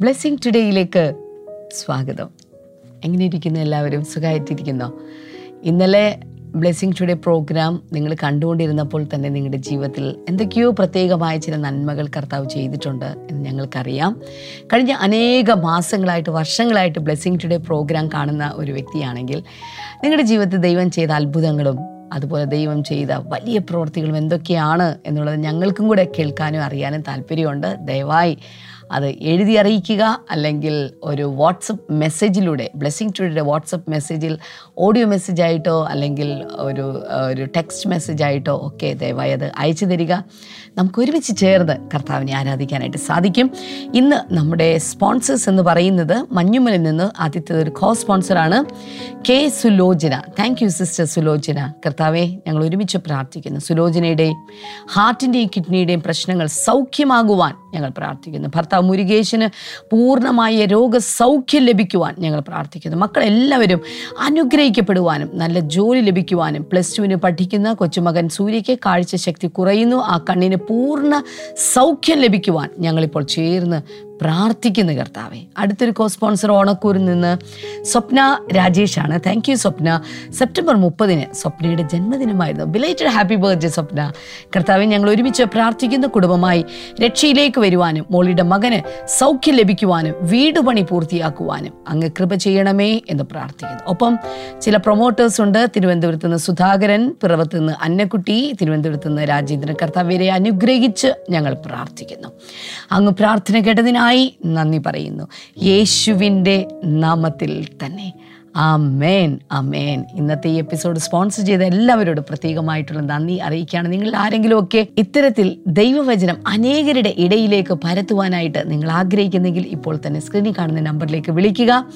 Blessing ടുഡേയിലേക്ക് സ്വാഗതം. എങ്ങനെ ഇരിക്കുന്നു എല്ലാവരും? സുഖമായിട്ടിരിക്കുന്നോ? ഇന്നലെ ബ്ലെസ്സിങ് ടുഡേ പ്രോഗ്രാം നിങ്ങൾ കണ്ടുകൊണ്ടിരുന്നപ്പോൾ തന്നെ നിങ്ങളുടെ ജീവിതത്തിൽ എന്തൊക്കെയോ പ്രത്യേകമായ ചില നന്മകൾ കർത്താവ് ചെയ്തിട്ടുണ്ട് എന്ന് ഞങ്ങൾക്കറിയാം. കഴിഞ്ഞ അനേക മാസങ്ങളായിട്ട് വർഷങ്ങളായിട്ട് ബ്ലെസ്സിങ് ടുഡേ പ്രോഗ്രാം കാണുന്ന ഒരു വ്യക്തിയാണെങ്കിൽ നിങ്ങളുടെ ജീവിതത്തിൽ ദൈവം ചെയ്ത അത്ഭുതങ്ങളും അതുപോലെ ദൈവം ചെയ്ത വലിയ പ്രവൃത്തികളും എന്തൊക്കെയാണ് എന്നുള്ളത് ഞങ്ങൾക്കും കൂടെ കേൾക്കാനും അറിയാനും താല്പര്യമുണ്ട്. ദയവായി അത് എഴുതി അറിയിക്കുക അല്ലെങ്കിൽ ഒരു വാട്സപ്പ് മെസ്സേജിലൂടെ ബ്ലെസ്സിങ് ടുഡേയുടെ വാട്സപ്പ് മെസ്സേജിൽ ഓഡിയോ മെസ്സേജായിട്ടോ അല്ലെങ്കിൽ ഒരു ഒരു ടെക്സ്റ്റ് മെസ്സേജായിട്ടോ ഒക്കെ ദയവായി അത് അയച്ചു തരിക. നമുക്ക് ഒരുമിച്ച് ചേർന്ന് കർത്താവിനെ ആരാധിക്കാനായിട്ട് സാധിക്കും. ഇന്ന് നമ്മുടെ സ്പോൺസേഴ്സ് എന്ന് പറയുന്നത് മഞ്ഞുമലിൽ നിന്ന് ആദ്യത്തെ ഒരു co സ്പോൺസറാണ് K Sulochana. Thank you sister Sulochana. കർത്താവെ ഞങ്ങൾ ഒരുമിച്ച് പ്രാർത്ഥിക്കുന്നു. സുലോചനയുടെയും ഹാർട്ടിന്റെയും കിഡ്നിയുടെയും പ്രശ്നങ്ങൾ സൗഖ്യമാകുവാൻ ഞങ്ങൾ പ്രാർത്ഥിക്കുന്നു. ഭർത്താവ് മുരുകേശന് പൂർണമായ രോഗസൗഖ്യം ലഭിക്കുവാൻ ഞങ്ങൾ പ്രാർത്ഥിക്കുന്നു. മക്കളെല്ലാവരും അനുഗ്രഹിക്കപ്പെടുവാനും നല്ല ജോലി ലഭിക്കുവാനും പ്ലസ് ടുവിന് പഠിക്കുന്ന കൊച്ചുമകൻ സൂര്യയ്ക്ക് കാഴ്ചശക്തി കുറയുന്നു. ആ കണ്ണിന് പൂർണ സൗഖ്യം ലഭിക്കുവാൻ ഞങ്ങളിപ്പോൾ ചേർന്ന് പ്രാർത്ഥിക്കുന്നു കർത്താവെ. അടുത്തൊരു കോ സ്പോൺസർ ഓണക്കൂരിൽ നിന്ന് Swapna രാജേഷാണ്. Thank you Swapna. September മുപ്പതിന് സ്വപ്നയുടെ ജന്മദിനമായിരുന്നു. Belated happy birthday Swapna. കർത്താവെ ഞങ്ങൾ ഒരുമിച്ച് പ്രാർത്ഥിക്കുന്ന കുടുംബമായി രക്ഷയിലേക്ക് വരുവാനും മോളിയുടെ മകന് സൗഖ്യം ലഭിക്കുവാനും വീട് പണി പൂർത്തിയാക്കുവാനും അങ്ങ് കൃപ ചെയ്യണമേ എന്ന് പ്രാർത്ഥിക്കുന്നു. ഒപ്പം ചില പ്രൊമോട്ടേഴ്സ് ഉണ്ട്. തിരുവനന്തപുരത്ത് നിന്ന് സുധാകരൻ പിറവത്ത് നിന്ന് അന്നക്കുട്ടി തിരുവനന്തപുരത്ത് നിന്ന് രാജേന്ദ്രൻ. കർത്താവരെ അനുഗ്രഹിച്ച് ഞങ്ങൾ പ്രാർത്ഥിക്കുന്നു. അങ്ങ് പ്രാർത്ഥന കേട്ടതിനായി നന്ദി പറയുന്നു. യേശുവിന്റെ നാമത്തിൽ തന്നെ. ആമേൻ ആമേൻ. ഇന്നത്തെ ഈ എപ്പിസോഡ് സ്പോൺസർ ചെയ്ത എല്ലാവരോടും പ്രത്യേകമായിട്ടുള്ള നന്ദി അറിയിക്കുകയാണ്. നിങ്ങൾ ആരെങ്കിലുമൊക്കെ ഇത്തരത്തിൽ ദൈവവചനം അനേകരുടെ ഇടയിലേക്ക് പരത്തുവാനായിട്ട് നിങ്ങൾ ആഗ്രഹിക്കുന്നെങ്കിൽ ഇപ്പോൾ തന്നെ സ്ക്രീനിൽ കാണുന്ന നമ്പറിലേക്ക് വിളിക്കുക.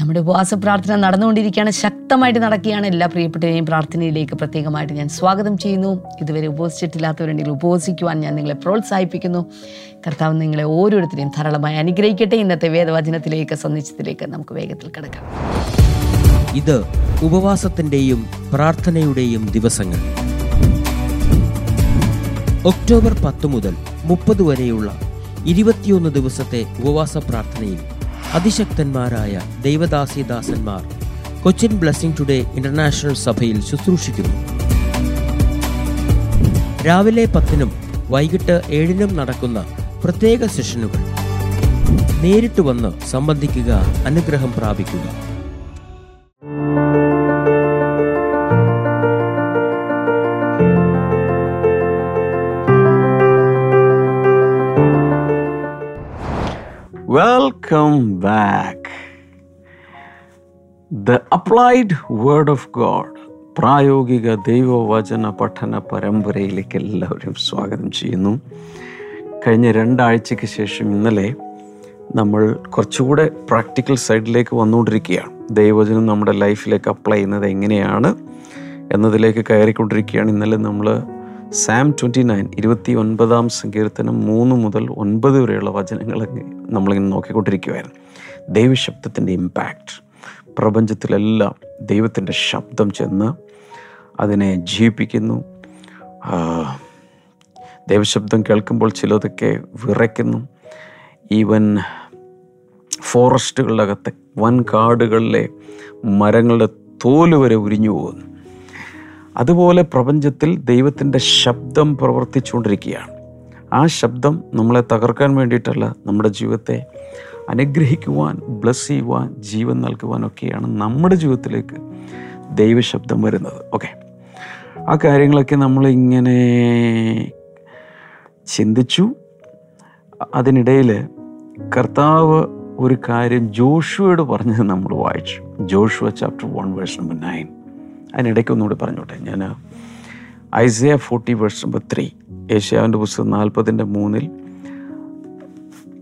നമ്മുടെ ഉപവാസ പ്രാർത്ഥന നടന്നുകൊണ്ടിരിക്കുകയാണ്. ശക്തമായിട്ട് നടക്കുകയാണ്. എല്ലാ പ്രിയപ്പെട്ടവരെയും പ്രാർത്ഥനയിലേക്ക് പ്രത്യേകമായിട്ട് ഞാൻ സ്വാഗതം ചെയ്യുന്നു. ഇതുവരെ ഉപവസിച്ചിട്ടില്ലാത്തവരുണ്ടെങ്കിൽ ഉപവസിക്കുവാൻ ഞാൻ നിങ്ങളെ പ്രോത്സാഹിപ്പിക്കുന്നു. കർത്താവ് നിങ്ങളെ ഓരോരുത്തരെയും ധാരാളമായി അനുഗ്രഹിക്കട്ടെ. ഇന്നത്തെ വേദവചനത്തിലേക്ക് സന്ദേശത്തിലേക്ക് നമുക്ക് വേഗത്തിൽ കിടക്കാം. ഇത് ഉപവാസത്തിന്റെയും പ്രാർത്ഥനയുടെയും ദിവസങ്ങൾ. ഒക്ടോബർ പത്ത് മുതൽ മുപ്പത് വരെയുള്ള ഇരുപത്തിയൊന്ന് ദിവസത്തെ ഉപവാസ പ്രാർത്ഥനയിൽ അതിശക്തന്മാരായ ദൈവദാസിദാസന്മാർ കൊച്ചിൻ ബ്ലെസ്സിംഗ് ടുഡേ ഇന്റർനാഷണൽ സഭയിൽ ശുശ്രൂഷിക്കുന്നു. രാവിലെ പത്തിനും വൈകിട്ട് ഏഴിനും നടക്കുന്ന പ്രത്യേക സെഷനുകൾ നേരിട്ട് വന്ന് സംബന്ധിക്കുക അനുഗ്രഹം പ്രാപിക്കുക. Welcome back. The Applied Word of God പ്രായോഗിക ദൈവവചന പഠന പരമ്പരയിലേക്ക് എല്ലാവരും സ്വാഗതം ചെയ്യുന്നു. കഴിഞ്ഞ രണ്ടാഴ്ചയ്ക്ക് ശേഷം ഇന്നലെ നമ്മൾ കുറച്ചുകൂടെ പ്രാക്ടിക്കൽ സൈഡിലേക്ക് വന്നുകൊണ്ടിരിക്കുകയാണ്. ദൈവവചനം നമ്മുടെ ലൈഫിലേക്ക് അപ്ലൈ ചെയ്യുന്നത് എങ്ങനെയാണ് എന്നതിലേക്ക് കയറിക്കൊണ്ടിരിക്കുകയാണ്. ഇന്നലെ നമ്മൾ സാം ട്വന്റി നയൻ ഇരുപത്തി ഒൻപതാം സങ്കീർത്തനം മൂന്ന് മുതൽ ഒൻപത് വരെയുള്ള വചനങ്ങൾ നമ്മളിങ്ങനെ നോക്കിക്കൊണ്ടിരിക്കുമായിരുന്നു ദൈവശബ്ദത്തിന്റെ ഇമ്പാക്റ്റ് പ്രപഞ്ചത്തിലെല്ലാം ദൈവത്തിന്റെ ശബ്ദം ചെന്ന് അതിനെ ജീവിപ്പിക്കുന്നു ദൈവശബ്ദം കേൾക്കുമ്പോൾ ചിലതൊക്കെ വിറയ്ക്കുന്നു. ഈവൻ ഫോറസ്റ്റുകളുടെ അകത്തെ വൻ കാടുകളിലെ മരങ്ങളുടെ തോൽ വരെ ഉരിഞ്ഞു പോകുന്നു. അതുപോലെ പ്രപഞ്ചത്തിൽ ദൈവത്തിന്റെ ശബ്ദം പ്രവർത്തിച്ചുകൊണ്ടിരിക്കുകയാണ്. ആ ശബ്ദം നമ്മളെ തകർക്കാൻ വേണ്ടിയിട്ടല്ല നമ്മുടെ ജീവിതത്തെ അനുഗ്രഹിക്കുവാൻ ബ്ലസ് ചെയ്യുവാൻ ജീവൻ നൽകുവാനൊക്കെയാണ് നമ്മുടെ ജീവിതത്തിലേക്ക് ദൈവശബ്ദം വരുന്നത്. ഓക്കെ ആ കാര്യങ്ങളൊക്കെ നമ്മളിങ്ങനെ ചിന്തിച്ചു. അതിനിടയിൽ കർത്താവ് ഒരു കാര്യം ജോഷുവയോട് പറഞ്ഞത് നമ്മൾ വായിച്ചു. Joshua chapter one verse number nine അതിനിടയ്ക്ക് ഒന്നുകൂടി പറഞ്ഞോട്ടെ. ഞാൻ Isaiah forty verse number three ഏഷ്യാവിന്റെ പുസ്തകം നാൽപ്പതിന്റെ മൂന്നിൽ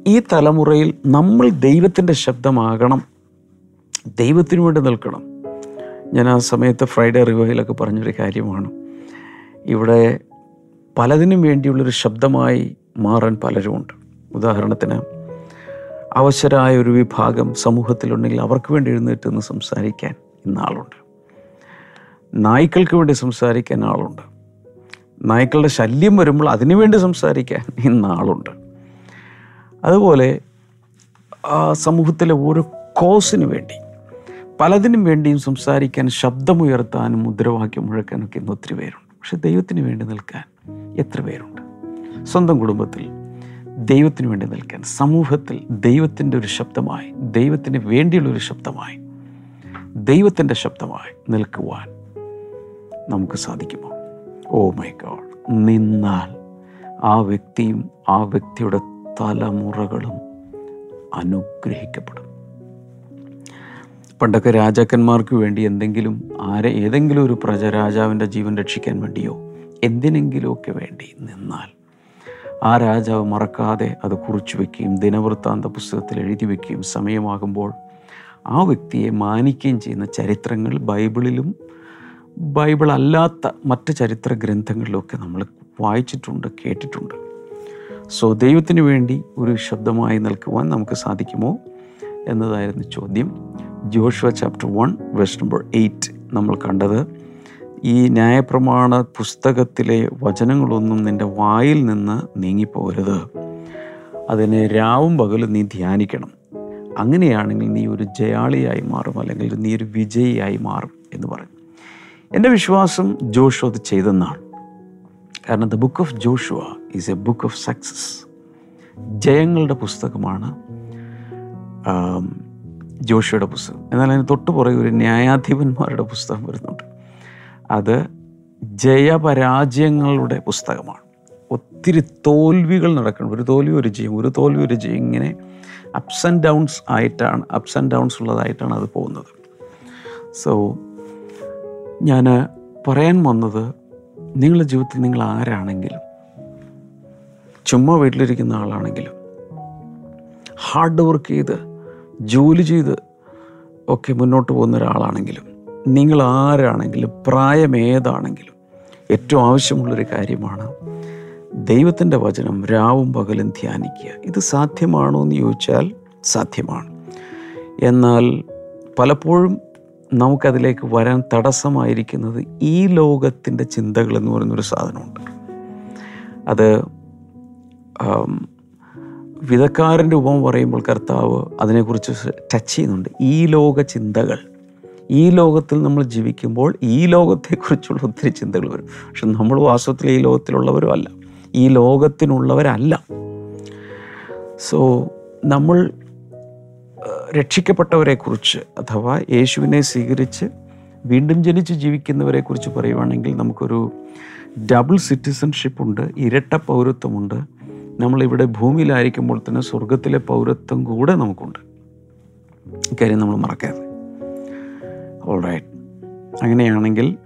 ഈ തലമുറയിൽ നമ്മൾ ദൈവത്തിന്റെ ശബ്ദമാകണം ദൈവത്തിനു വേണ്ടി നിൽക്കണം. ഞാൻ ആ സമയത്ത് ഫ്രൈഡേ റിവൈലൊക്കെ പറഞ്ഞൊരു കാര്യമാണ്. ഇവിടെ പലതിനും വേണ്ടിയുള്ളൊരു ശബ്ദമായി മാറാൻ പലരുമുണ്ട്. ഉദാഹരണത്തിന് അവശരായ ഒരു വിഭാഗം സമൂഹത്തിലുണ്ടെങ്കിൽ അവർക്ക് വേണ്ടി എഴുന്നേറ്റ് നിന്ന് സംസാരിക്കാൻ ഇന്ന് ആളുണ്ട് നായ്ക്കൾക്ക് വേണ്ടി സംസാരിക്കാൻ ആളുണ്ട്. നായ്ക്കളുടെ ശല്യം വരുമ്പോൾ അതിനു വേണ്ടി സംസാരിക്കാൻ ഇന്ന് ആളുണ്ട്. അതുപോലെ സമൂഹത്തിലെ ഓരോ കോസിന് വേണ്ടി പലതിനും വേണ്ടിയും സംസാരിക്കാൻ ശബ്ദമുയർത്താനും മുദ്രാവാക്യം മുഴക്കാനൊക്കെ ഇന്ന് ഒത്തിരി പേരുണ്ട്. പക്ഷെ ദൈവത്തിന് വേണ്ടി നിൽക്കാൻ എത്ര പേരുണ്ട്? സ്വന്തം കുടുംബത്തിൽ ദൈവത്തിന് വേണ്ടി നിൽക്കാൻ സമൂഹത്തിൽ ദൈവത്തിന്റെ ഒരു ശബ്ദമായി ദൈവത്തിന് വേണ്ടിയുള്ള ഒരു ശബ്ദമായി ദൈവത്തിന്റെ ശബ്ദമായി നിൽക്കുവാൻ നമുക്ക് സാധിക്കുമോ? ഓ മൈ ഗോഡ് നിന്നാൽ ആ വ്യക്തിയും ആ വ്യക്തിയുടെ തലമുറകളും അനുഗ്രഹിക്കപ്പെടും. പണ്ടൊക്കെ രാജാക്കന്മാർക്ക് വേണ്ടി എന്തെങ്കിലും ആരെ ഏതെങ്കിലും ഒരു പ്രജ രാജാവിന്റെ ജീവൻ രക്ഷിക്കാൻ വേണ്ടിയോ എന്തിനെങ്കിലുമൊക്കെ വേണ്ടി നിന്നാൽ ആ രാജാവ് മറക്കാതെ അത് കുറിച്ചു വയ്ക്കുകയും ദിനവൃത്താന്ത പുസ്തകത്തിൽ എഴുതി വയ്ക്കുകയും സമയമാകുമ്പോൾ ആ വ്യക്തിയെ മാനിക്കുകയും ചെയ്യുന്ന ചരിത്രങ്ങൾ ബൈബിളിലും ബൈബിൾ അല്ലാത്ത മറ്റ് ചരിത്ര ഗ്രന്ഥങ്ങളിലൊക്കെ നമ്മൾ വായിച്ചിട്ടുണ്ട് കേട്ടിട്ടുണ്ട്. സോ ദൈവത്തിന് വേണ്ടി ഒരു ശബ്ദമായി നിൽക്കുവാൻ നമുക്ക് സാധിക്കുമോ എന്നതായിരുന്നു ചോദ്യം. Joshua chapter one verse number eight നമ്മൾ കണ്ടത്. ഈ ന്യായപ്രമാണ പുസ്തകത്തിലെ വചനങ്ങളൊന്നും നിന്റെ വായിൽ നിന്ന് നീങ്ങിപ്പോകരുത്. അതിനെ രാവും പകലും നീ ധ്യാനിക്കണം. അങ്ങനെയാണെങ്കിൽ നീ ഒരു ജയാളിയായി മാറും അല്ലെങ്കിൽ നീ ഒരു വിജയിയായി മാറും എന്ന് പറയും. എന്റെ വിശ്വാസം ജോഷോ അത് ചെയ്തെന്നാണ്. കാരണം the book of Joshua is a book of success. ജയങ്ങളുടെ പുസ്തകമാണ് ജോഷുവയുടെ പുസ്തകം. എന്നാൽ അതിന് തൊട്ട് പുറകെ ഒരു ന്യായാധിപന്മാരുടെ പുസ്തകം വരുന്നുണ്ട്. അത് ജയപരാജയങ്ങളുടെ പുസ്തകമാണ്. ഒത്തിരി തോൽവികൾ നടക്കണം ഒരു തോൽവി ഒരു ജയം. ഒരു തോൽവി ഒരു ജയം. ഇങ്ങനെ അപ്സ് ആൻഡ് ഡൗൺസ് ആയിട്ടാണ് അപ്സ് ആൻഡ് ഡൗൺസ് ഉള്ളതായിട്ടാണ് അത് പോകുന്നത്. സോ ഞാൻ പറയാൻ വന്നത് നിങ്ങളുടെ ജീവിതത്തിൽ നിങ്ങൾ ആരാണെങ്കിലും ചുമ്മാ വീട്ടിലിരിക്കുന്ന ആളാണെങ്കിലും ഹാർഡ് വർക്ക് ചെയ്ത് ജോലി ചെയ്ത് ഒക്കെ മുന്നോട്ട് പോകുന്ന ഒരാളാണെങ്കിലും നിങ്ങൾ ആരാണെങ്കിലും പ്രായം ഏതാണെങ്കിലും ഏറ്റവും ആവശ്യമുള്ളൊരു കാര്യമാണ് ദൈവത്തിന്റെ വചനം രാവും പകലും ധ്യാനിക്കുക. ഇത് സാധ്യമാണോ എന്ന് ചോദിച്ചാൽ സാധ്യമാണ്. എന്നാൽ പലപ്പോഴും നമുക്കതിലേക്ക് വരാൻ തടസ്സമായിരിക്കുന്നത് ഈ ലോകത്തിന്റെ ചിന്തകൾ എന്ന് പറയുന്നൊരു സാധനമുണ്ട്. അത് വിധക്കാരന്റെ ഉപമ പറയുമ്പോൾ കർത്താവ് അതിനെക്കുറിച്ച് ടച്ച് ചെയ്യുന്നുണ്ട്. ഈ ലോക ചിന്തകൾ ഈ ലോകത്തിൽ നമ്മൾ ജീവിക്കുമ്പോൾ ഈ ലോകത്തെക്കുറിച്ചുള്ള ഒത്തിരി ചിന്തകൾ വരും. പക്ഷെ നമ്മൾ വാസ്തവത്തിൽ ഈ ലോകത്തിലുള്ളവരും അല്ല. ഈ ലോകത്തിനുള്ളവരല്ല. സോ നമ്മൾ രക്ഷിക്കപ്പെട്ടവരെക്കുറിച്ച് അഥവാ യേശുവിനെ സ്വീകരിച്ച് വീണ്ടും ജനിച്ച് ജീവിക്കുന്നവരെക്കുറിച്ച് പറയുവാണെങ്കിൽ നമുക്കൊരു ഡബിൾ സിറ്റിസൺഷിപ്പ് ഉണ്ട് ഇരട്ട പൗരത്വമുണ്ട്. നമ്മളിവിടെ ഭൂമിയിലായിരിക്കുമ്പോൾ തന്നെ സ്വർഗത്തിലെ പൗരത്വം കൂടെ നമുക്കുണ്ട്. ഇക്കാര്യം നമ്മൾ മറക്കരുത്. ഓൾറൈറ്റ് അങ്ങനെയാണെങ്കിൽ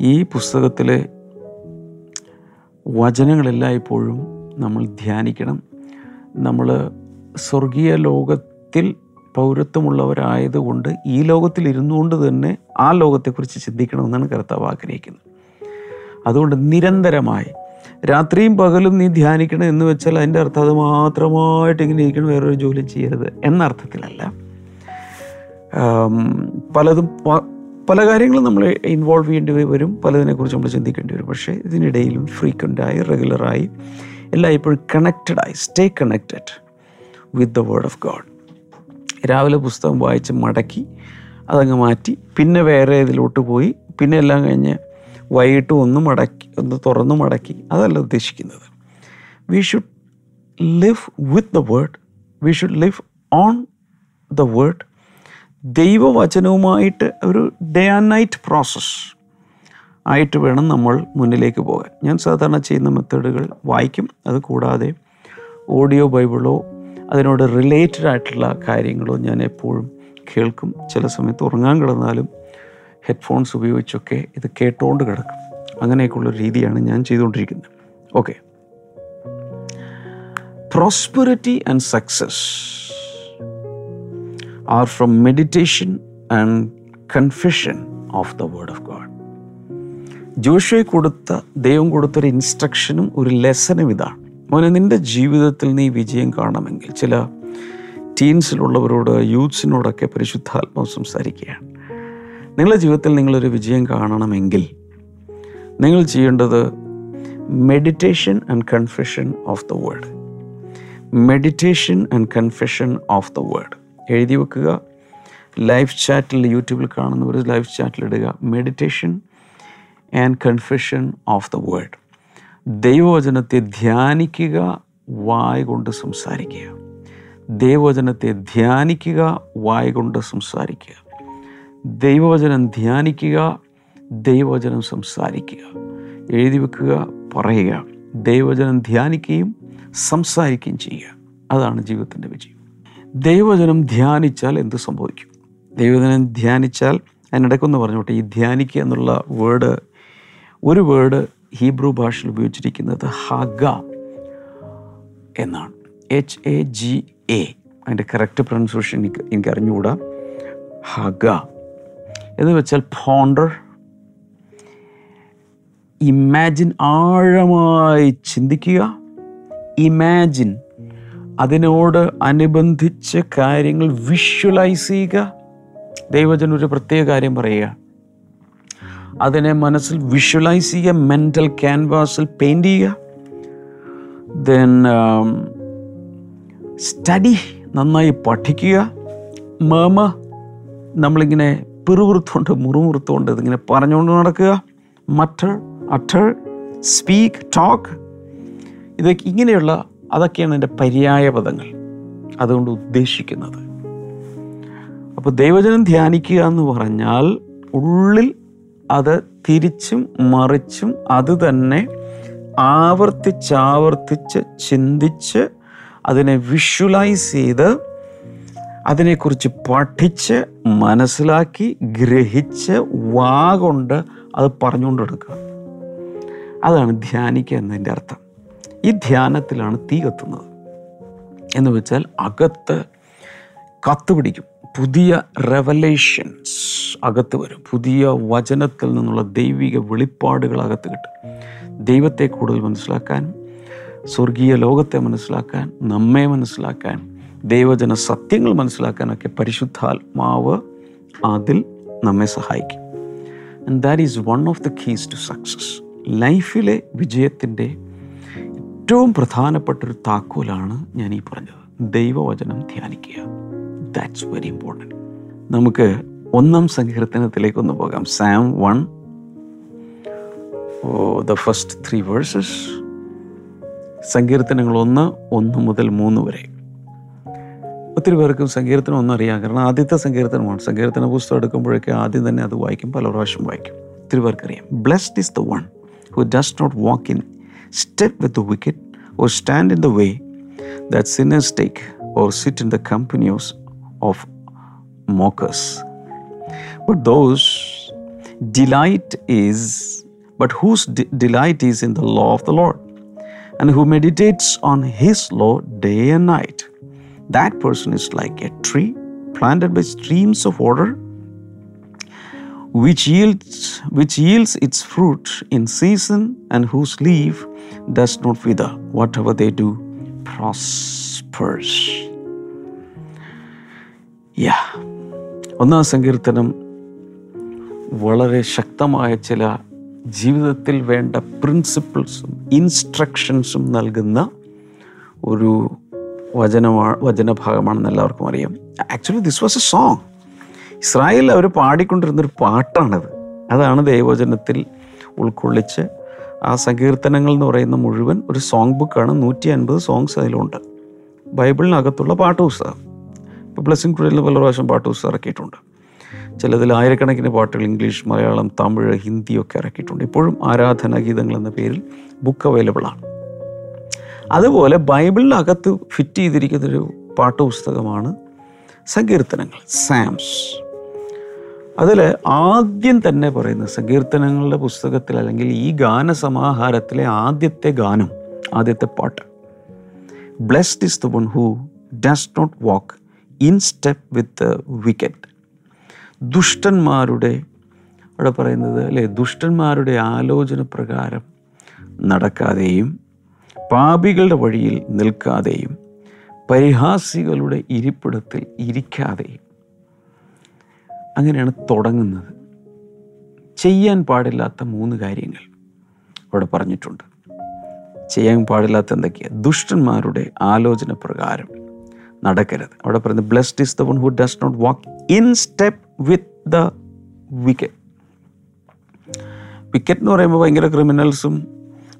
ഈ പുസ്തകത്തിലെ വചനങ്ങളെല്ലാം ഇപ്പോഴും നമ്മൾ ധ്യാനിക്കണം. നമ്മൾ സ്വർഗീയ ലോകത്തിൽ പൗരത്വമുള്ളവരായതുകൊണ്ട് ഈ ലോകത്തിൽ ഇരുന്നുകൊണ്ട് തന്നെ ആ ലോകത്തെക്കുറിച്ച് ചിന്തിക്കണമെന്നാണ് കർത്താവ് ആഗ്രഹിക്കുന്നത്. അതുകൊണ്ട് നിരന്തരമായി രാത്രിയും പകലും നീ ധ്യാനിക്കണം എന്ന് വെച്ചാൽ അതിന്റെ അർത്ഥം അത് മാത്രമായിട്ട് ഇങ്ങനെ ഇരിക്കണം വേറൊരു ജോലി ചെയ്യരുത് എന്ന അർത്ഥത്തിലല്ല. പലതും പല കാര്യങ്ങളും നമ്മൾ ഇൻവോൾവ് ചെയ്യേണ്ടി വരും പലതിനെക്കുറിച്ച് നമ്മൾ ചിന്തിക്കേണ്ടി വരും. പക്ഷേ ഇതിനിടയിലും ഫ്രീക്വന്റായി റെഗുലറായി എല്ലായ്പ്പോഴും കണക്റ്റഡായി stay connected with the word of God രാവിലെ പുസ്തകം വായിച്ച് മടക്കി അതങ്ങ് മാറ്റി. പിന്നെ വേറെ ഇതിലോട്ട് പോയി. പിന്നെ എല്ലാം കഴിഞ്ഞ് വൈകിട്ട് ഒന്ന് മടക്കി ഒന്ന് തുറന്ന് മടക്കി. അതല്ല ഉദ്ദേശിക്കുന്നത്. We should live with the word we should live on the word ദൈവവചനവുമായിട്ട് ഒരു ഡേ ആൻഡ് നൈറ്റ് പ്രോസസ്സ് ആയിട്ട് വേണം നമ്മൾ മുന്നിലേക്ക് പോകാൻ. ഞാൻ സാധാരണ ചെയ്യുന്ന മെത്തേഡുകൾ വായിക്കും. അത് കൂടാതെ ഓഡിയോ ബൈബിളോ അതിനോട് റിലേറ്റഡ് ആയിട്ടുള്ള കാര്യങ്ങളോ ഞാൻ എപ്പോഴും കേൾക്കും. ചില സമയത്ത് ഉറങ്ങാൻ കിടന്നാലും ഹെഡ്ഫോൺസ് ഉപയോഗിച്ചൊക്കെ ഇത് കേട്ടുകൊണ്ട് കിടക്കും. അങ്ങനെയൊക്കെയുള്ള രീതിയാണ് ഞാൻ ചെയ്തുകൊണ്ടിരിക്കുന്നത്. Okay prosperity and success are from meditation and confusion of the word of God ജോഷയെ കൊടുത്ത ദൈവം കൊടുത്തൊരു ഇൻസ്ട്രക്ഷനും ഒരു ലെസനും ഇതാണ്. മോനെ നിന്റെ ജീവിതത്തിൽ നീ വിജയം കാണണമെങ്കിൽ ചില ടീൻസിലുള്ളവരോട് യൂത്ത്സിനോടൊക്കെ പരിശുദ്ധാത്മാവ് സംസാരിക്കുകയാണ്. നിങ്ങളുടെ ജീവിതത്തിൽ നിങ്ങളൊരു വിജയം കാണണമെങ്കിൽ നിങ്ങൾ ചെയ്യേണ്ടത് meditation and confession of the word meditation and confession of the word എഴുതി വെക്കുക. ലൈവ് ചാറ്റിൽ യൂട്യൂബിൽ കാണുന്നവർ ലൈവ് ചാറ്റിൽ ഇടുക. Meditation and confession of the word ദൈവവചനത്തെ ധ്യാനിക്കുക വായ കൊണ്ട് സംസാരിക്കുക. ദൈവവചനത്തെ ധ്യാനിക്കുക വായ കൊണ്ട് സംസാരിക്കുക. ദൈവവചനം ധ്യാനിക്കുക ദൈവവചനം സംസാരിക്കുക. എഴുതി വെക്കുക പറയുക. ദൈവവചനം ധ്യാനിക്കുകയും സംസാരിക്കുകയും ചെയ്യുക. അതാണ് ജീവിതത്തിന്റെ വിജയം. ദൈവവചനം ധ്യാനിച്ചാൽ എന്ത് സംഭവിക്കും? ദൈവവചനം ധ്യാനിച്ചാൽ അതിനിടയ്ക്കൊന്ന് പറഞ്ഞോട്ടെ ഈ ധ്യാനിക്കുക എന്നുള്ള വേർഡ് ഒരു വേർഡ് ഹീബ്രു ഭാഷയിൽ ഉപയോഗിച്ചിരിക്കുന്നത് ഹഗ എന്നാണ്. എച്ച് എ ജി എ അതിന്റെ കറക്റ്റ് പ്രൊനൗൺസിയേഷൻ എനിക്ക് എനിക്ക് അറിഞ്ഞുകൂടാ ഹഗ. എന്ന് വെച്ചാൽ ഫോണ്ടർ ഇമാജിൻ ആഴമായി ചിന്തിക്കുക. ഇമാജിൻ അതിനോട് അനുബന്ധിച്ച് കാര്യങ്ങൾ വിഷ്വലൈസ് ചെയ്യുക. ദൈവജൻ ഒരു പ്രത്യേക കാര്യം പറയുക. അതിനെ മനസ്സിൽ വിഷ്വലൈസ് ചെയ്യുക മെന്റൽ ക്യാൻവാസിൽ പെയിന്റ് ചെയ്യുക. ദെൻ സ്റ്റഡി നന്നായി പഠിക്കുക. മേമ നമ്മളിങ്ങനെ പിറുപിറുത്തുകൊണ്ട് മുറുമുറുത്തുകൊണ്ട് ഇതിങ്ങനെ പറഞ്ഞുകൊണ്ട് നടക്കുക. മറ്റർ അട്ടർ സ്പീക്ക് ടോക്ക് ഇതൊക്കെ ഇങ്ങനെയുള്ള അതൊക്കെയാണ് എന്റെ പര്യായ പദങ്ങൾ. അതുകൊണ്ട് ഉദ്ദേശിക്കുന്നത്. അപ്പോൾ ദൈവജനം ധ്യാനിക്കുക എന്ന് പറഞ്ഞാൽ ഉള്ളിൽ അത് തിരിച്ചും മറിച്ചും അത് തന്നെ ആവർത്തിച്ചാവർത്തിച്ച് ചിന്തിച്ച് അതിനെ വിഷ്വലൈസ് ചെയ്ത് അതിനെക്കുറിച്ച് പഠിച്ച് മനസ്സിലാക്കി ഗ്രഹിച്ച് വാ കൊണ്ട് അത് പറഞ്ഞുകൊണ്ട് എടുക്കുക അതാണ് ധ്യാനിക്കുക എന്നതിന്റെ അർത്ഥം. ഈ ധ്യാനത്തിലാണ് തീ കത്തുന്നത്. എന്ന് വെച്ചാൽ അകത്ത് കത്തുപിടിക്കും പുതിയ റെവലേഷൻസ് അകത്ത് വരും. പുതിയ വചനത്തിൽ നിന്നുള്ള ദൈവിക വെളിപ്പാടുകൾ അകത്ത് കിട്ടും. ദൈവത്തെ കൂടുതൽ മനസ്സിലാക്കാനും സ്വർഗീയ ലോകത്തെ മനസ്സിലാക്കാൻ നമ്മെ മനസ്സിലാക്കാൻ ദൈവജന സത്യങ്ങൾ മനസ്സിലാക്കാനൊക്കെ പരിശുദ്ധാത്മാവ് അതിൽ നമ്മെ സഹായിക്കും. And that is one of the keys to success ലൈഫിലെ വിജയത്തിന്റെ ഏറ്റവും പ്രധാനപ്പെട്ടൊരു താക്കോലാണ് ഞാൻ ഈ പറഞ്ഞത്. ദൈവവചനം ധ്യാനിക്കുക. ദാറ്റ്സ് വെരി ഇമ്പോർട്ടന്റ് നമുക്ക് ഒന്നാം സങ്കീർത്തനത്തിലേക്കൊന്ന് പോകാം. Psalm one the first three verses സങ്കീർത്തനങ്ങൾ ഒന്ന് ഒന്ന് മുതൽ മൂന്ന് വരെ. ഒത്തിരി പേർക്കും സങ്കീർത്തനം ഒന്നും അറിയാം. കാരണം ആദ്യത്തെ സങ്കീർത്തനമാണ്. സങ്കീർത്തന പുസ്തകം എടുക്കുമ്പോഴൊക്കെ ആദ്യം തന്നെ അത് വായിക്കും പല പ്രാവശ്യം വായിക്കും. ഒത്തിരി പേർക്കറിയാം blessed is the one who does not walk in step with the wicked or stand in the way that sinners take or sit in the company of mockers But those delight is, but whose de- delight is in the law of the Lord, and who meditates on his law day and night. That person is like a tree planted by streams of water, which yields which yields its fruit in season, and whose leaf does not wither. Whatever they do prospers. Yeah. ഒന്നാം സങ്കീർത്തനം വളരെ ശക്തമായ ചില ജീവിതത്തിൽ വേണ്ട പ്രിൻസിപ്പിൾസും ഇൻസ്ട്രക്ഷൻസും നൽകുന്ന ഒരു വചനമാണ് വചനഭാഗമാണെന്ന് എല്ലാവർക്കും അറിയാം. Actually this was a song Israel അവർ പാടിക്കൊണ്ടിരുന്നൊരു പാട്ടാണത്. അതാണ് ദൈവവചനത്തിൽ ഉൾക്കൊള്ളിച്ച് ആ സങ്കീർത്തനങ്ങൾ എന്ന് പറയുന്ന മുഴുവൻ ഒരു സോങ് ബുക്കാണ് നൂറ്റി അൻപത് സോങ്സ് അതിലുണ്ട്. ബൈബിളിനകത്തുള്ള പാട്ട് പുസ്തകം. ഇപ്പോൾ ബ്ലെസ്സിങ് ടുഡേയിൽ പല പ്രാവശ്യം പാട്ട് ഇറക്കിയിട്ടുണ്ട്. ചിലതിൽ ആയിരക്കണക്കിന് പാട്ടുകൾ ഇംഗ്ലീഷ് മലയാളം തമിഴ് ഹിന്ദി ഒക്കെ ഇറക്കിയിട്ടുണ്ട്. ഇപ്പോഴും ആരാധന ഗീതങ്ങൾ എന്ന പേരിൽ ബുക്ക് അവൈലബിൾ ആണ്. അതുപോലെ ബൈബിളിനകത്ത് ഫിറ്റ് ചെയ്തിരിക്കുന്നൊരു പാട്ട് പുസ്തകമാണ് സങ്കീർത്തനങ്ങൾ സാംസ് അതിൽ ആദ്യം തന്നെ പറയുന്ന സങ്കീർത്തനങ്ങളുടെ പുസ്തകത്തിൽ അല്ലെങ്കിൽ ഈ ഗാനസമാഹാരത്തിലെ ആദ്യത്തെ ഗാനം ആദ്യത്തെ പാട്ട്. Blessed is the one who does not walk in step with wicked. ദുഷ്ടന്മാരുടെ അവിടെ പറയുന്നത് അല്ലേ? ദുഷ്ടന്മാരുടെ ആലോചന പ്രകാരം നടക്കാതെയും പാപികളുടെ വഴിയിൽ നിൽക്കാതെയും പരിഹാസികളുടെ ഇരിപ്പിടത്തിൽ ഇരിക്കാതെയും അങ്ങനെയാണ് തുടങ്ങുന്നത്. ചെയ്യാൻ പാടില്ലാത്ത മൂന്ന് കാര്യങ്ങൾ അവിടെ പറഞ്ഞിട്ടുണ്ട്. ചെയ്യാൻ പാടില്ലാത്ത എന്തൊക്കെയാണ് ദുഷ്ടന്മാരുടെ ആലോചന പ്രകാരം നടക്കരുത്. അവിടെ പറയുന്നത് blessed is the one who does not walk in step with the wicked wicked എന്ന് പറയുമ്പോൾ ഭയങ്കര ക്രിമിനൽസും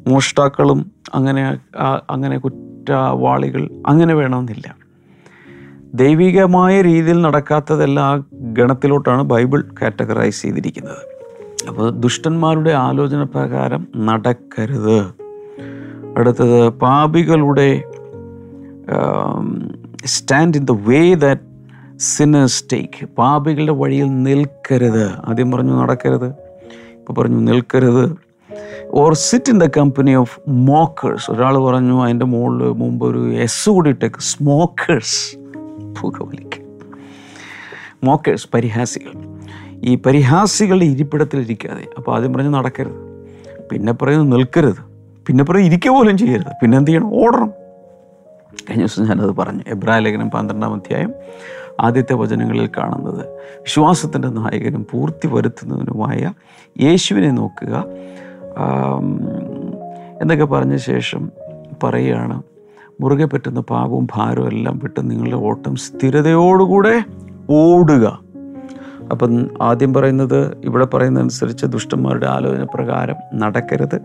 മോഷ്ടാക്കളും അങ്ങനെ അങ്ങനെ കുറ്റവാളികൾ അങ്ങനെ വേണമെന്നില്ല. ദൈവികമായ രീതിയിൽ നടക്കാത്തതെല്ലാം ആ ഗണത്തിലോട്ടാണ് ബൈബിൾ കാറ്റഗറൈസ് ചെയ്തിരിക്കുന്നത്. അപ്പോൾ ദുഷ്ടന്മാരുടെ ആലോചന പ്രകാരം നടക്കരുത്. അടുത്തത് പാപികളുടെ stand in the way that sinners take പാപികളുടെ വഴിയിൽ നിൽക്കരുത്. ആദ്യം പറഞ്ഞു നടക്കരുത്. ഇപ്പോൾ പറഞ്ഞു നിൽക്കരുത്. Or sit in the company of mockers ഒരാൾ പറഞ്ഞു അതിന്റെ മുകളിൽ മുമ്പ് ഒരു എസ് കൂടി ഇട്ടേക്ക്. സ്മോക്കേഴ്സ് പുകവലിക്ക. മോക്കേഴ്സ് പരിഹാസികൾ. ഈ പരിഹാസികളുടെ ഇരിപ്പിടത്തിലിരിക്കാതെ. അപ്പോൾ ആദ്യം പറഞ്ഞു നടക്കരുത്. പിന്നെ പറയുന്നു നിൽക്കരുത്. പിന്നെ പറയും ഇരിക്കുക പോലും ചെയ്യരുത്. പിന്നെ എന്ത് ചെയ്യണം? ഓടണം. കഴിഞ്ഞ ദിവസം ഞാനത് പറഞ്ഞു. എബ്രായ ലേഖനം പന്ത്രണ്ടാം അധ്യായം ആദ്യത്തെ വചനങ്ങളിൽ കാണുന്നത് വിശ്വാസത്തിന്റെ നായകനും പൂർത്തി വരുത്തുന്നതിനുമായ യേശുവിനെ നോക്കുക. എന്നൊക്കെ പറഞ്ഞ ശേഷം പറയുകയാണ് മുറുകെ പറ്റുന്ന പാപവും ഭാരവും എല്ലാം വിട്ട് നിങ്ങളുടെ ഓട്ടം സ്ഥിരതയോടുകൂടെ ഓടുക. അപ്പം ആദ്യം പറയുന്നത് ഇവിടെ പറയുന്നതനുസരിച്ച് ദുഷ്ടന്മാരുടെ ആലോചന പ്രകാരം നടക്കരുത്.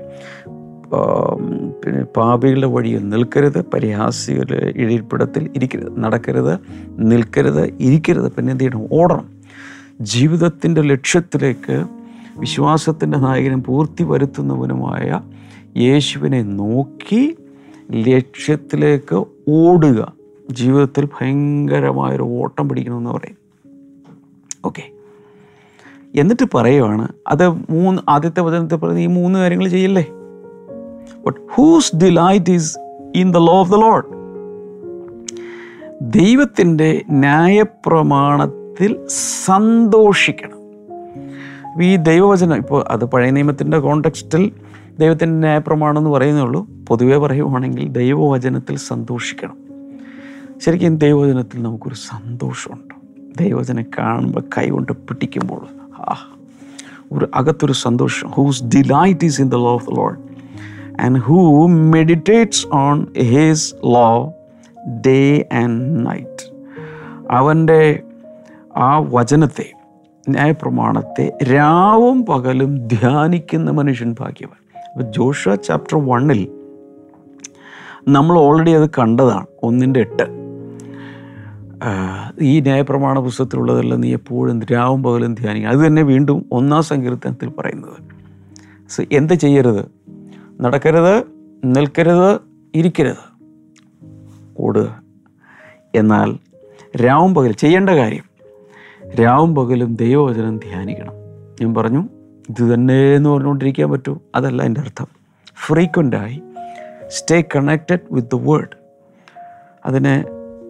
പിന്നെ പാപികളുടെ വഴിയിൽ നിൽക്കരുത് പരിഹാസികളുടെ ഇഴിപ്പിടത്തിൽ ഇരിക്കരുത് നടക്കരുത് നിൽക്കരുത് ഇരിക്കരുത് പിന്നെ എന്ത് ചെയ്യണം? ഓടണം. ജീവിതത്തിന്റെ ലക്ഷ്യത്തിലേക്ക് വിശ്വാസത്തിന്റെ നായകനും പൂർത്തി വരുത്തുന്നവനുമായ യേശുവിനെ നോക്കി ലക്ഷ്യത്തിലേക്ക് ഓടുക. ജീവിതത്തിൽ ഭയങ്കരമായൊരു ഓട്ടം പിടിക്കണമെന്ന് പറയും. ഓക്കെ. എന്നിട്ട് പറയുവാണ് അത് മൂന്ന് ആദ്യത്തെ വചനത്തിൽ പറയുന്നത് ഈ മൂന്ന് കാര്യങ്ങൾ ചെയ്യില്ലേ? But whose delight is in the law of the Lord ദൈവത്തിന്റെ ന്യായപ്രമാണത്തിൽ സന്തോഷിക്കണം. ഈ ദൈവവചനം ഇപ്പോൾ അത് പഴയ നിയമത്തിന്റെ കോണ്ടെക്സ്റ്റിൽ ദൈവത്തിന്റെ ന്യായപ്രമാണം എന്ന് പറയുന്നേ ഉള്ളൂ. പൊതുവെ പറയുവാണെങ്കിൽ ദൈവവചനത്തിൽ സന്തോഷിക്കണം. ശരിക്കും ദൈവവചനത്തിൽ നമുക്കൊരു സന്തോഷമുണ്ട്. ദൈവവചനം കാണുമ്പോൾ കൈകൊണ്ട് പിടിക്കുമ്പോൾ ആ ഒരു അകത്തൊരു സന്തോഷം. Whose delight is in the law of the Lord and who meditates on his law day and night അവന്റെ ആ വചനത്തെ ന്യായപ്രമാണത്തെ രാവും പകലും ധ്യാനിക്കുന്ന മനുഷ്യൻ ഭാഗ്യവാൻ. അപ്പോൾ ജോഷ ചാപ്റ്റർ വണ്ണിൽ നമ്മൾ ഓൾറെഡി അത് കണ്ടതാണ് ഒന്നിന്റെ എട്ട്. ഈ ന്യായപ്രമാണ പുസ്തകത്തിലുള്ളതെല്ലാം നീ എപ്പോഴും രാവും പകലും ധ്യാനിക്കുക അത് തന്നെ വീണ്ടും ഒന്നാം സങ്കീർത്തനത്തിൽ പറയുന്നത്. എന്ത് ചെയ്യരുത്? നടക്കരുത് നിൽക്കരുത് ഇരിക്കരുത്. ഓടുക എന്നാൽ രാവും പകൽ ചെയ്യേണ്ട കാര്യം രാവും പകലും ദൈവവചനം ധ്യാനിക്കണം. ഞാൻ പറഞ്ഞു ഇത് തന്നെ എന്ന് പറഞ്ഞുകൊണ്ടിരിക്കാൻ പറ്റൂ. അതല്ല എന്റെ അർത്ഥം. ഫ്രീക്വന്റായി stay connected with the word. അതിന്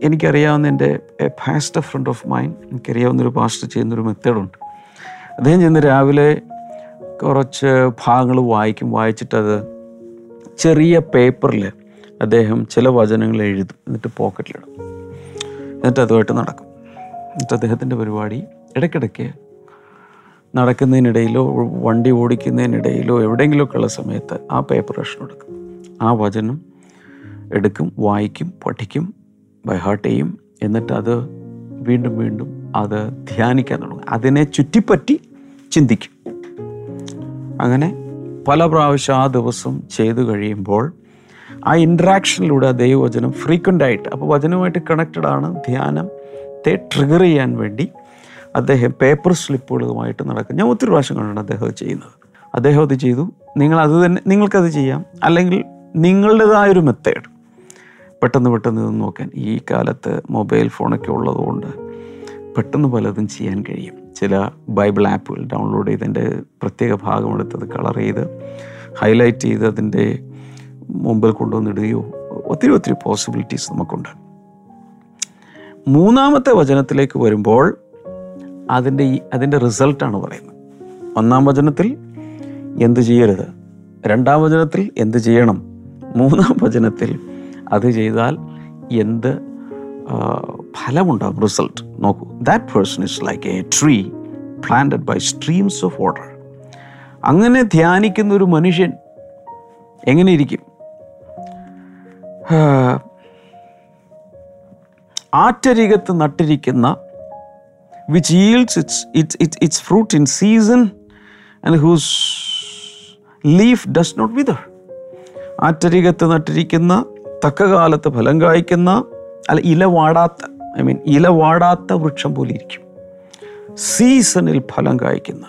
എനിക്കറിയാവുന്ന എന്റെ ഫാസ്റ്റ് ഫ്രണ്ട് ഓഫ് മൈൻ എനിക്കറിയാവുന്നൊരു പാസ്റ്റർ ചെയ്യുന്നൊരു മെത്തേഡുണ്ട്. അദ്ദേഹം ചെന്ന് രാവിലെ കുറച്ച് ഭാഗങ്ങൾ വായിക്കും വായിച്ചിട്ടത് ചെറിയ പേപ്പറിൽ അദ്ദേഹം ചില വചനങ്ങൾ എഴുതും എന്നിട്ട് പോക്കറ്റിലിടും എന്നിട്ട് അതുമായിട്ട് നടക്കും. എന്നിട്ട് അദ്ദേഹത്തിന്റെ പരിപാടി ഇടയ്ക്കിടയ്ക്ക് നടക്കുന്നതിനിടയിലോ വണ്ടി ഓടിക്കുന്നതിനിടയിലോ എവിടെയെങ്കിലുമൊക്കെ ഉള്ള സമയത്ത് ആ പേപ്പർ കഷ്ണം എടുക്കും ആ വചനം എടുക്കും വായിക്കും പഠിക്കും ബൈഹാർട്ട് ചെയ്യും. എന്നിട്ട് അത് വീണ്ടും വീണ്ടും അത് ധ്യാനിക്കാൻ തുടങ്ങും. അതിനെ ചുറ്റിപ്പറ്റി ചിന്തിക്കും. അങ്ങനെ പല പ്രാവശ്യം ആ ദിവസം ചെയ്തു കഴിയുമ്പോൾ ആ ഇൻട്രാക്ഷനിലൂടെ ദൈവവചനം ഫ്രീക്വന്റ് ആയിട്ട് അപ്പോൾ വചനവുമായിട്ട് കണക്റ്റഡ് ആണ്. ധ്യാനത്തെ ട്രിഗർ ചെയ്യാൻ വേണ്ടി അദ്ദേഹം പേപ്പർ സ്ലിപ്പുകളുമായിട്ട് നടക്കും. ഞാൻ ഒത്തിരി പ്രാവശ്യം കണ്ടിട്ടുണ്ട് അദ്ദേഹം ചെയ്യുന്നത്. അദ്ദേഹം അത് ചെയ്തു. നിങ്ങൾ അത് തന്നെ നിങ്ങൾക്കത് ചെയ്യാം. അല്ലെങ്കിൽ നിങ്ങളുടേതായൊരു മെത്തേഡ് പെട്ടെന്ന് പെട്ടെന്ന് ഇത് നോക്കാൻ. ഈ കാലത്ത് മൊബൈൽ ഫോണൊക്കെ ഉള്ളതുകൊണ്ട് പെട്ടെന്ന് പലതും ചെയ്യാൻ കഴിയും. ചില ബൈബിൾ ആപ്പുകൾ ഡൗൺലോഡ് ചെയ്ത് അതിന്റെ പ്രത്യേക അത് കളർ ചെയ്ത് ഹൈലൈറ്റ് ചെയ്ത് അതിന്റെ മുമ്പിൽ കൊണ്ടുവന്നിടുകയോ ഒത്തിരി ഒത്തിരി പോസിബിലിറ്റീസ് നമുക്കുണ്ട്. മൂന്നാമത്തെ വചനത്തിലേക്ക് വരുമ്പോൾ അതിന്റെ അതിന്റെ റിസൾട്ടാണ് പറയുന്നത്. ഒന്നാം വചനത്തിൽ എന്ത് ചെയ്യരുത്? രണ്ടാം വചനത്തിൽ എന്ത് ചെയ്യണം? മൂന്നാം വചനത്തിൽ അത് ചെയ്താൽ എന്ത് ഫലമുണ്ടാകും റിസൾട്ട് നോക്കൂ. That person is like a tree planted by streams of water അങ്ങനെ ധ്യാനിക്കുന്ന ഒരു മനുഷ്യൻ എങ്ങനെ ഇരിക്കും? ആറ്റരികത്ത് നട്ടിരിക്കുന്ന which yields its its its its fruit in season and whose leaf does not wither. ആറ്റരികത്ത് നട്ടിരിക്കുന്ന തക്ക കാലത്ത് ഫലം കായ്ക്കുന്ന അല്ല ഇല വാടാത്ത ഐ മീൻ ഇല വാടാത്ത വൃക്ഷം പോലെ ഇരിക്കും. സീസണിൽ ഫലം കായ്ക്കുന്ന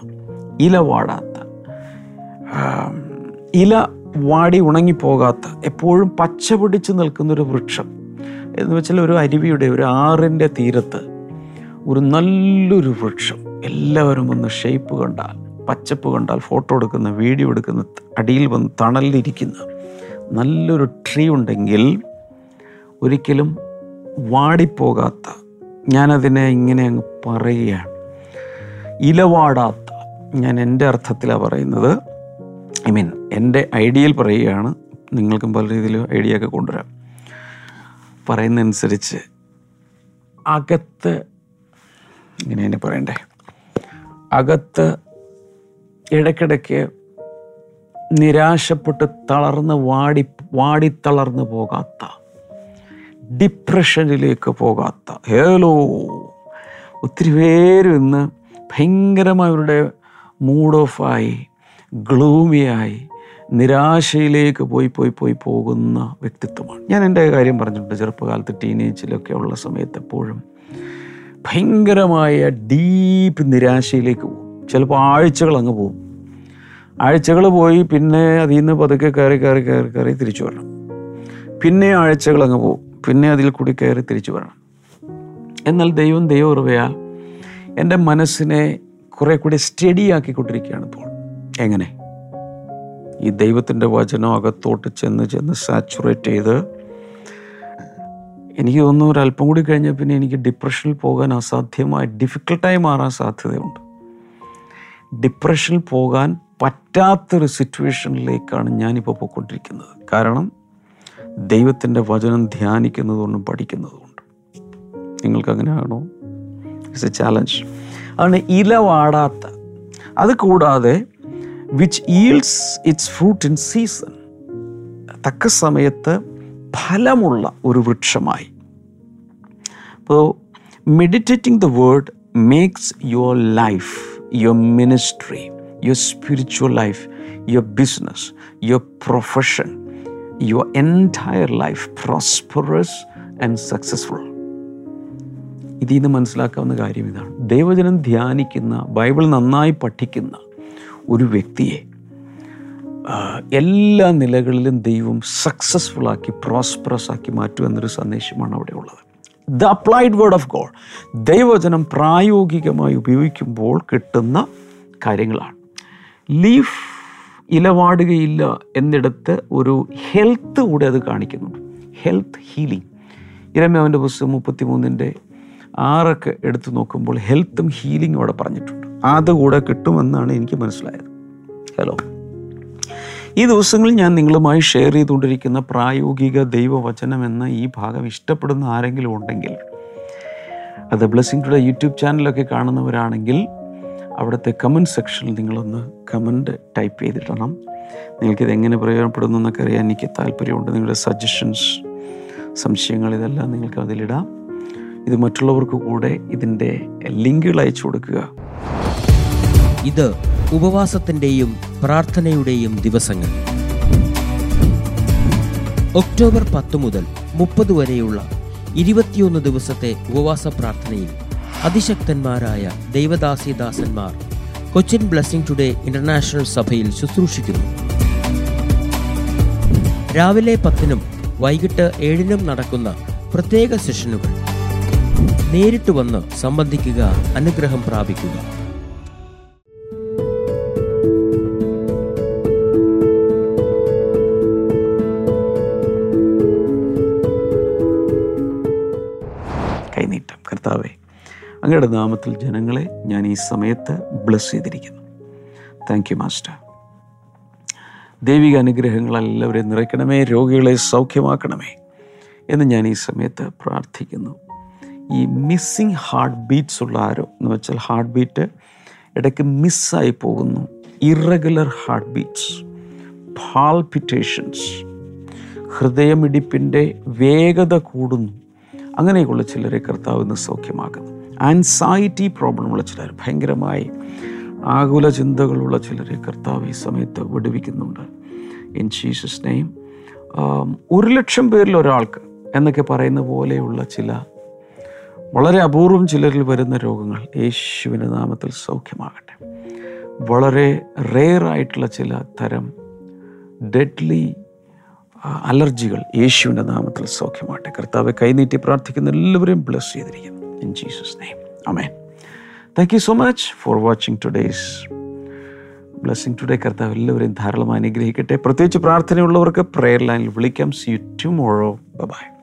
ഇല വാടാത്ത ഇല വാടി ഉണങ്ങിപ്പോകാത്ത എപ്പോഴും പച്ച പിടിച്ച് നിൽക്കുന്ന ഒരു വൃക്ഷം എന്ന് വെച്ചാൽ ഒരു അരുവിയുടെ ഒരു ആറിന്റെ തീരത്ത് ഒരു നല്ലൊരു വൃക്ഷം എല്ലാവരും ഒന്ന് ഷേപ്പ് കണ്ടാൽ പച്ചപ്പ് കണ്ടാൽ ഫോട്ടോ എടുക്കുന്ന വീഡിയോ എടുക്കുന്ന അടിയിൽ വന്ന് തണലിലിരിക്കുന്ന നല്ലൊരു ട്രീ ഉണ്ടെങ്കിൽ ഒരിക്കലും വാടിപ്പോകാത്ത ഞാനതിനെ ഇങ്ങനെ അങ്ങ് പറയുകയാണ്. ഇലവാടാത്ത ഞാൻ എന്റെ അർത്ഥത്തിലാണ് പറയുന്നത്. ഐ മീൻ എന്റെ ഐഡിയയിൽ പറയുകയാണ്. നിങ്ങൾക്കും പല രീതിയിൽ ഐഡിയ ഒക്കെ കൊണ്ടുവരാം. പറയുന്നതനുസരിച്ച് അകത്ത് ഇങ്ങനെ തന്നെ പറയണ്ടേ. അകത്ത് ഇടയ്ക്കിടയ്ക്ക് നിരാശപ്പെട്ട് തളർന്ന് വാടി വാടിത്തളർന്നു പോകാത്ത ഡിപ്രഷനിലേക്ക് പോകാത്ത ഹേലോ. ഒത്തിരി പേര് ഇന്ന് ഭയങ്കരമായ അവരുടെ മൂഡ് ഓഫായി ഗ്ലൂമിയായി നിരാശയിലേക്ക് പോയി പോയി പോയി പോകുന്ന വ്യക്തിത്വമാണ്. ഞാൻ എന്റെ കാര്യം പറഞ്ഞിട്ടുണ്ട് ചെറുപ്പകാലത്ത് ടീനേജിലൊക്കെ ഉള്ള സമയത്ത് എപ്പോഴും ഭയങ്കരമായ ഡീപ്പ് നിരാശയിലേക്ക് പോകും. ചിലപ്പോൾ ആഴ്ചകൾ അങ്ങ് പോകും. ആഴ്ചകൾ പോയി പിന്നെ അതിൽ നിന്ന് പതുക്കെ കയറി കയറി കയറി കയറി തിരിച്ചു വരണം. പിന്നെ ആഴ്ചകൾ അങ്ങ് പോകും. പിന്നെ അതിൽ കൂടി കയറി തിരിച്ചു വരണം. എന്നാൽ ദൈവം ദൈവറുവയാൽ എന്റെ മനസ്സിനെ കുറെ കൂടി സ്റ്റഡി ആക്കിക്കൊണ്ടിരിക്കുകയാണ് ഇപ്പോൾ. എങ്ങനെ? ഈ ദൈവത്തിന്റെ വചനം അകത്തോട്ട് ചെന്ന് ചെന്ന് സാച്ചുറേറ്റ് ചെയ്ത് എനിക്ക് തോന്നുന്നു ഒരല്പം കൂടി കഴിഞ്ഞാൽ പിന്നെ എനിക്ക് ഡിപ്രഷനിൽ പോകാൻ അസാധ്യമായി ഡിഫിക്കൽട്ടായി മാറാൻ സാധ്യതയുണ്ട്. ഡിപ്രഷനിൽ പോകാൻ പറ്റാത്തൊരു സിറ്റുവേഷനിലേക്കാണ് ഞാനിപ്പോൾ പോയിക്കൊണ്ടിരിക്കുന്നത്. കാരണം ദൈവത്തിന്റെ വചനം ധ്യാനിക്കുന്നതുകൊണ്ടും പഠിക്കുന്നതുകൊണ്ടും. നിങ്ങൾക്ക് അങ്ങനെ ആണോ ഇറ്റ്സ് എ ചാലഞ്ച് അതാണ് ഇല വാടാത്ത. അത് കൂടാതെ which yields its fruit in season തക്ക സമയത്ത് ഫലമുള്ള ഒരു വൃക്ഷമായി. അപ്പോൾ meditating the word makes your life your ministry your spiritual life your business your profession your entire life prosperous and successful ഇതിൽ നിന്ന് മനസ്സിലാക്കാവുന്ന കാര്യം ഇതാണ്. ദൈവജനം ധ്യാനിക്കുന്ന ബൈബിൾ നന്നായി പഠിക്കുന്ന ഒരു വ്യക്തിയെ എല്ലാ നിലകളിലും ദൈവം സക്സസ്ഫുൾ ആക്കി പ്രോസ്പറസ് ആക്കി മാറ്റുമെന്നൊരു സന്ദേശമാണ് അവിടെ ഉള്ളത്. The applied word of God ദൈവജനം പ്രായോഗികമായി ഉപയോഗിക്കുമ്പോൾ കിട്ടുന്ന കാര്യങ്ങളാണ്. ലീഫ് ഇലവാടുകയില്ല എന്നിടത്ത് ഒരു ഹെൽത്ത് കൂടെ അത് കാണിക്കുന്നുണ്ട്. Health healing. ഇരമ്യാവിന്റെ പുസ്തകം മുപ്പത്തി മൂന്നിന്റെ ആറൊക്കെ എടുത്തു നോക്കുമ്പോൾ ഹെൽത്തും ഹീലിംഗും അവിടെ പറഞ്ഞിട്ടുണ്ട്. അതുകൂടെ കിട്ടുമെന്നാണ് എനിക്ക് മനസ്സിലായത്. ഹലോ. ഈ ദിവസങ്ങളിൽ ഞാൻ നിങ്ങളുമായി ഷെയർ ചെയ്തുകൊണ്ടിരിക്കുന്ന പ്രായോഗിക ദൈവവചനം എന്ന ഈ ഭാഗം ഇഷ്ടപ്പെടുന്ന ആരെങ്കിലും ഉണ്ടെങ്കിൽ അത് ബ്ലെസ്സിങ് ടുഡേ യൂട്യൂബ് ചാനലൊക്കെ കാണുന്നവരാണെങ്കിൽ അവിടുത്തെ കമന്റ് സെക്ഷനിൽ നിങ്ങളൊന്ന് കമന്റ് ടൈപ്പ് ചെയ്തിടണം. നിങ്ങൾക്കിത് എങ്ങനെ പ്രയോജനപ്പെടുന്നു എന്നൊക്കെ അറിയാൻ എനിക്ക് താല്പര്യമുണ്ട്. നിങ്ങളുടെ സജഷൻസ് സംശയങ്ങൾ ഇതെല്ലാം നിങ്ങൾക്ക് അതിലിടാം ഇത് മറ്റുള്ളവർക്ക് കൂടെ ഇതിന്റെ ലിങ്കുകൾ അയച്ചു കൊടുക്കുക. ഇത് ഉപവാസത്തിന്റെയും പ്രാർത്ഥനയുടെയും ദിവസങ്ങൾ. ഒക്ടോബർ പത്ത് മുതൽ മുപ്പത് വരെയുള്ള ഇരുപത്തിയൊന്ന് ദിവസത്തെ ഉപവാസ പ്രാർത്ഥനയിൽ അതിശക്തന്മാരായ ദൈവദാസിദാസന്മാർ കൊച്ചിൻ ബ്ലെസ്സിംഗ് ടുഡേ ഇന്റർനാഷണൽ സഭയിൽ ശുശ്രൂഷിക്കുന്നു. രാവിലെ പത്തിനും വൈകിട്ട് ഏഴിനും നടക്കുന്ന പ്രത്യേക സെഷനുകൾ നേരിട്ട് വന്ന് സംബന്ധിക്കുക അനുഗ്രഹം പ്രാപിക്കുക. അങ്ങയുടെ നാമത്തിൽ ജനങ്ങളെ ഞാൻ ഈ സമയത്ത് ബ്ലസ് ചെയ്തിരിക്കുന്നു. താങ്ക് യു മാസ്റ്റർ ദൈവിക അനുഗ്രഹങ്ങൾ എല്ലാവരെയും നിറയ്ക്കണമേ രോഗികളെ സൗഖ്യമാക്കണമേ എന്ന് ഞാൻ ഈ സമയത്ത് പ്രാർത്ഥിക്കുന്നു. ഈ മിസ്സിങ് ഹാർട്ട് ബീറ്റ്സ് ഉള്ള ആരോ എന്ന് വെച്ചാൽ ഹാർട്ട് ബീറ്റ് ഇടയ്ക്ക് മിസ്സായി പോകുന്നു. ഇറഗുലർ ഹാർട്ട് ബീറ്റ്സ് പാൾപിറ്റേഷൻസ് ഹൃദയമിടിപ്പിന്റെ വേഗത കൂടുന്നു. അങ്ങനെയൊക്കെയുള്ള ചിലരെ കർത്താവ് ഇന്ന് സൗഖ്യമാക്കുന്നു. ആൻസൈറ്റി പ്രോബ്ലമുള്ള ചിലർ ഭയങ്കരമായി ആകുല ചിന്തകളുള്ള ചിലരെ കർത്താവ് ഈ സമയത്ത് വിടുവിക്കുന്നുണ്ട്. ഇൻ ജീസസ് നെയിം ഒരു ലക്ഷം പേരിൽ ഒരാൾക്ക് എന്നൊക്കെ പറയുന്ന പോലെയുള്ള ചില വളരെ അപൂർവം ചിലരിൽ വരുന്ന രോഗങ്ങൾ യേശുവിന്റെ നാമത്തിൽ സൗഖ്യമാകട്ടെ. വളരെ റെയർ ആയിട്ടുള്ള ചില തരം ഡെഡ്ലി അലർജികൾ യേശുവിന്റെ നാമത്തിൽ സൗഖ്യമാകട്ടെ. കർത്താവ് കൈനീട്ടി പ്രാർത്ഥിക്കുന്ന എല്ലാവരെയും ബ്ലസ് ചെയ്തിരിക്കുന്നു. In Jesus name amen thank you so much for watching today's blessing today കർത്താവ് എല്ലാവരെയും ധാരാളം അനുഗ്രഹിക്കട്ടെ. പ്രത്യേകിച്ച് പ്രാർത്ഥനയുള്ളവർക്ക് പ്രെയർ ലൈനിൽ വിളിക്കാം. സി യു ടുമോറോ ബൈ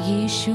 येषु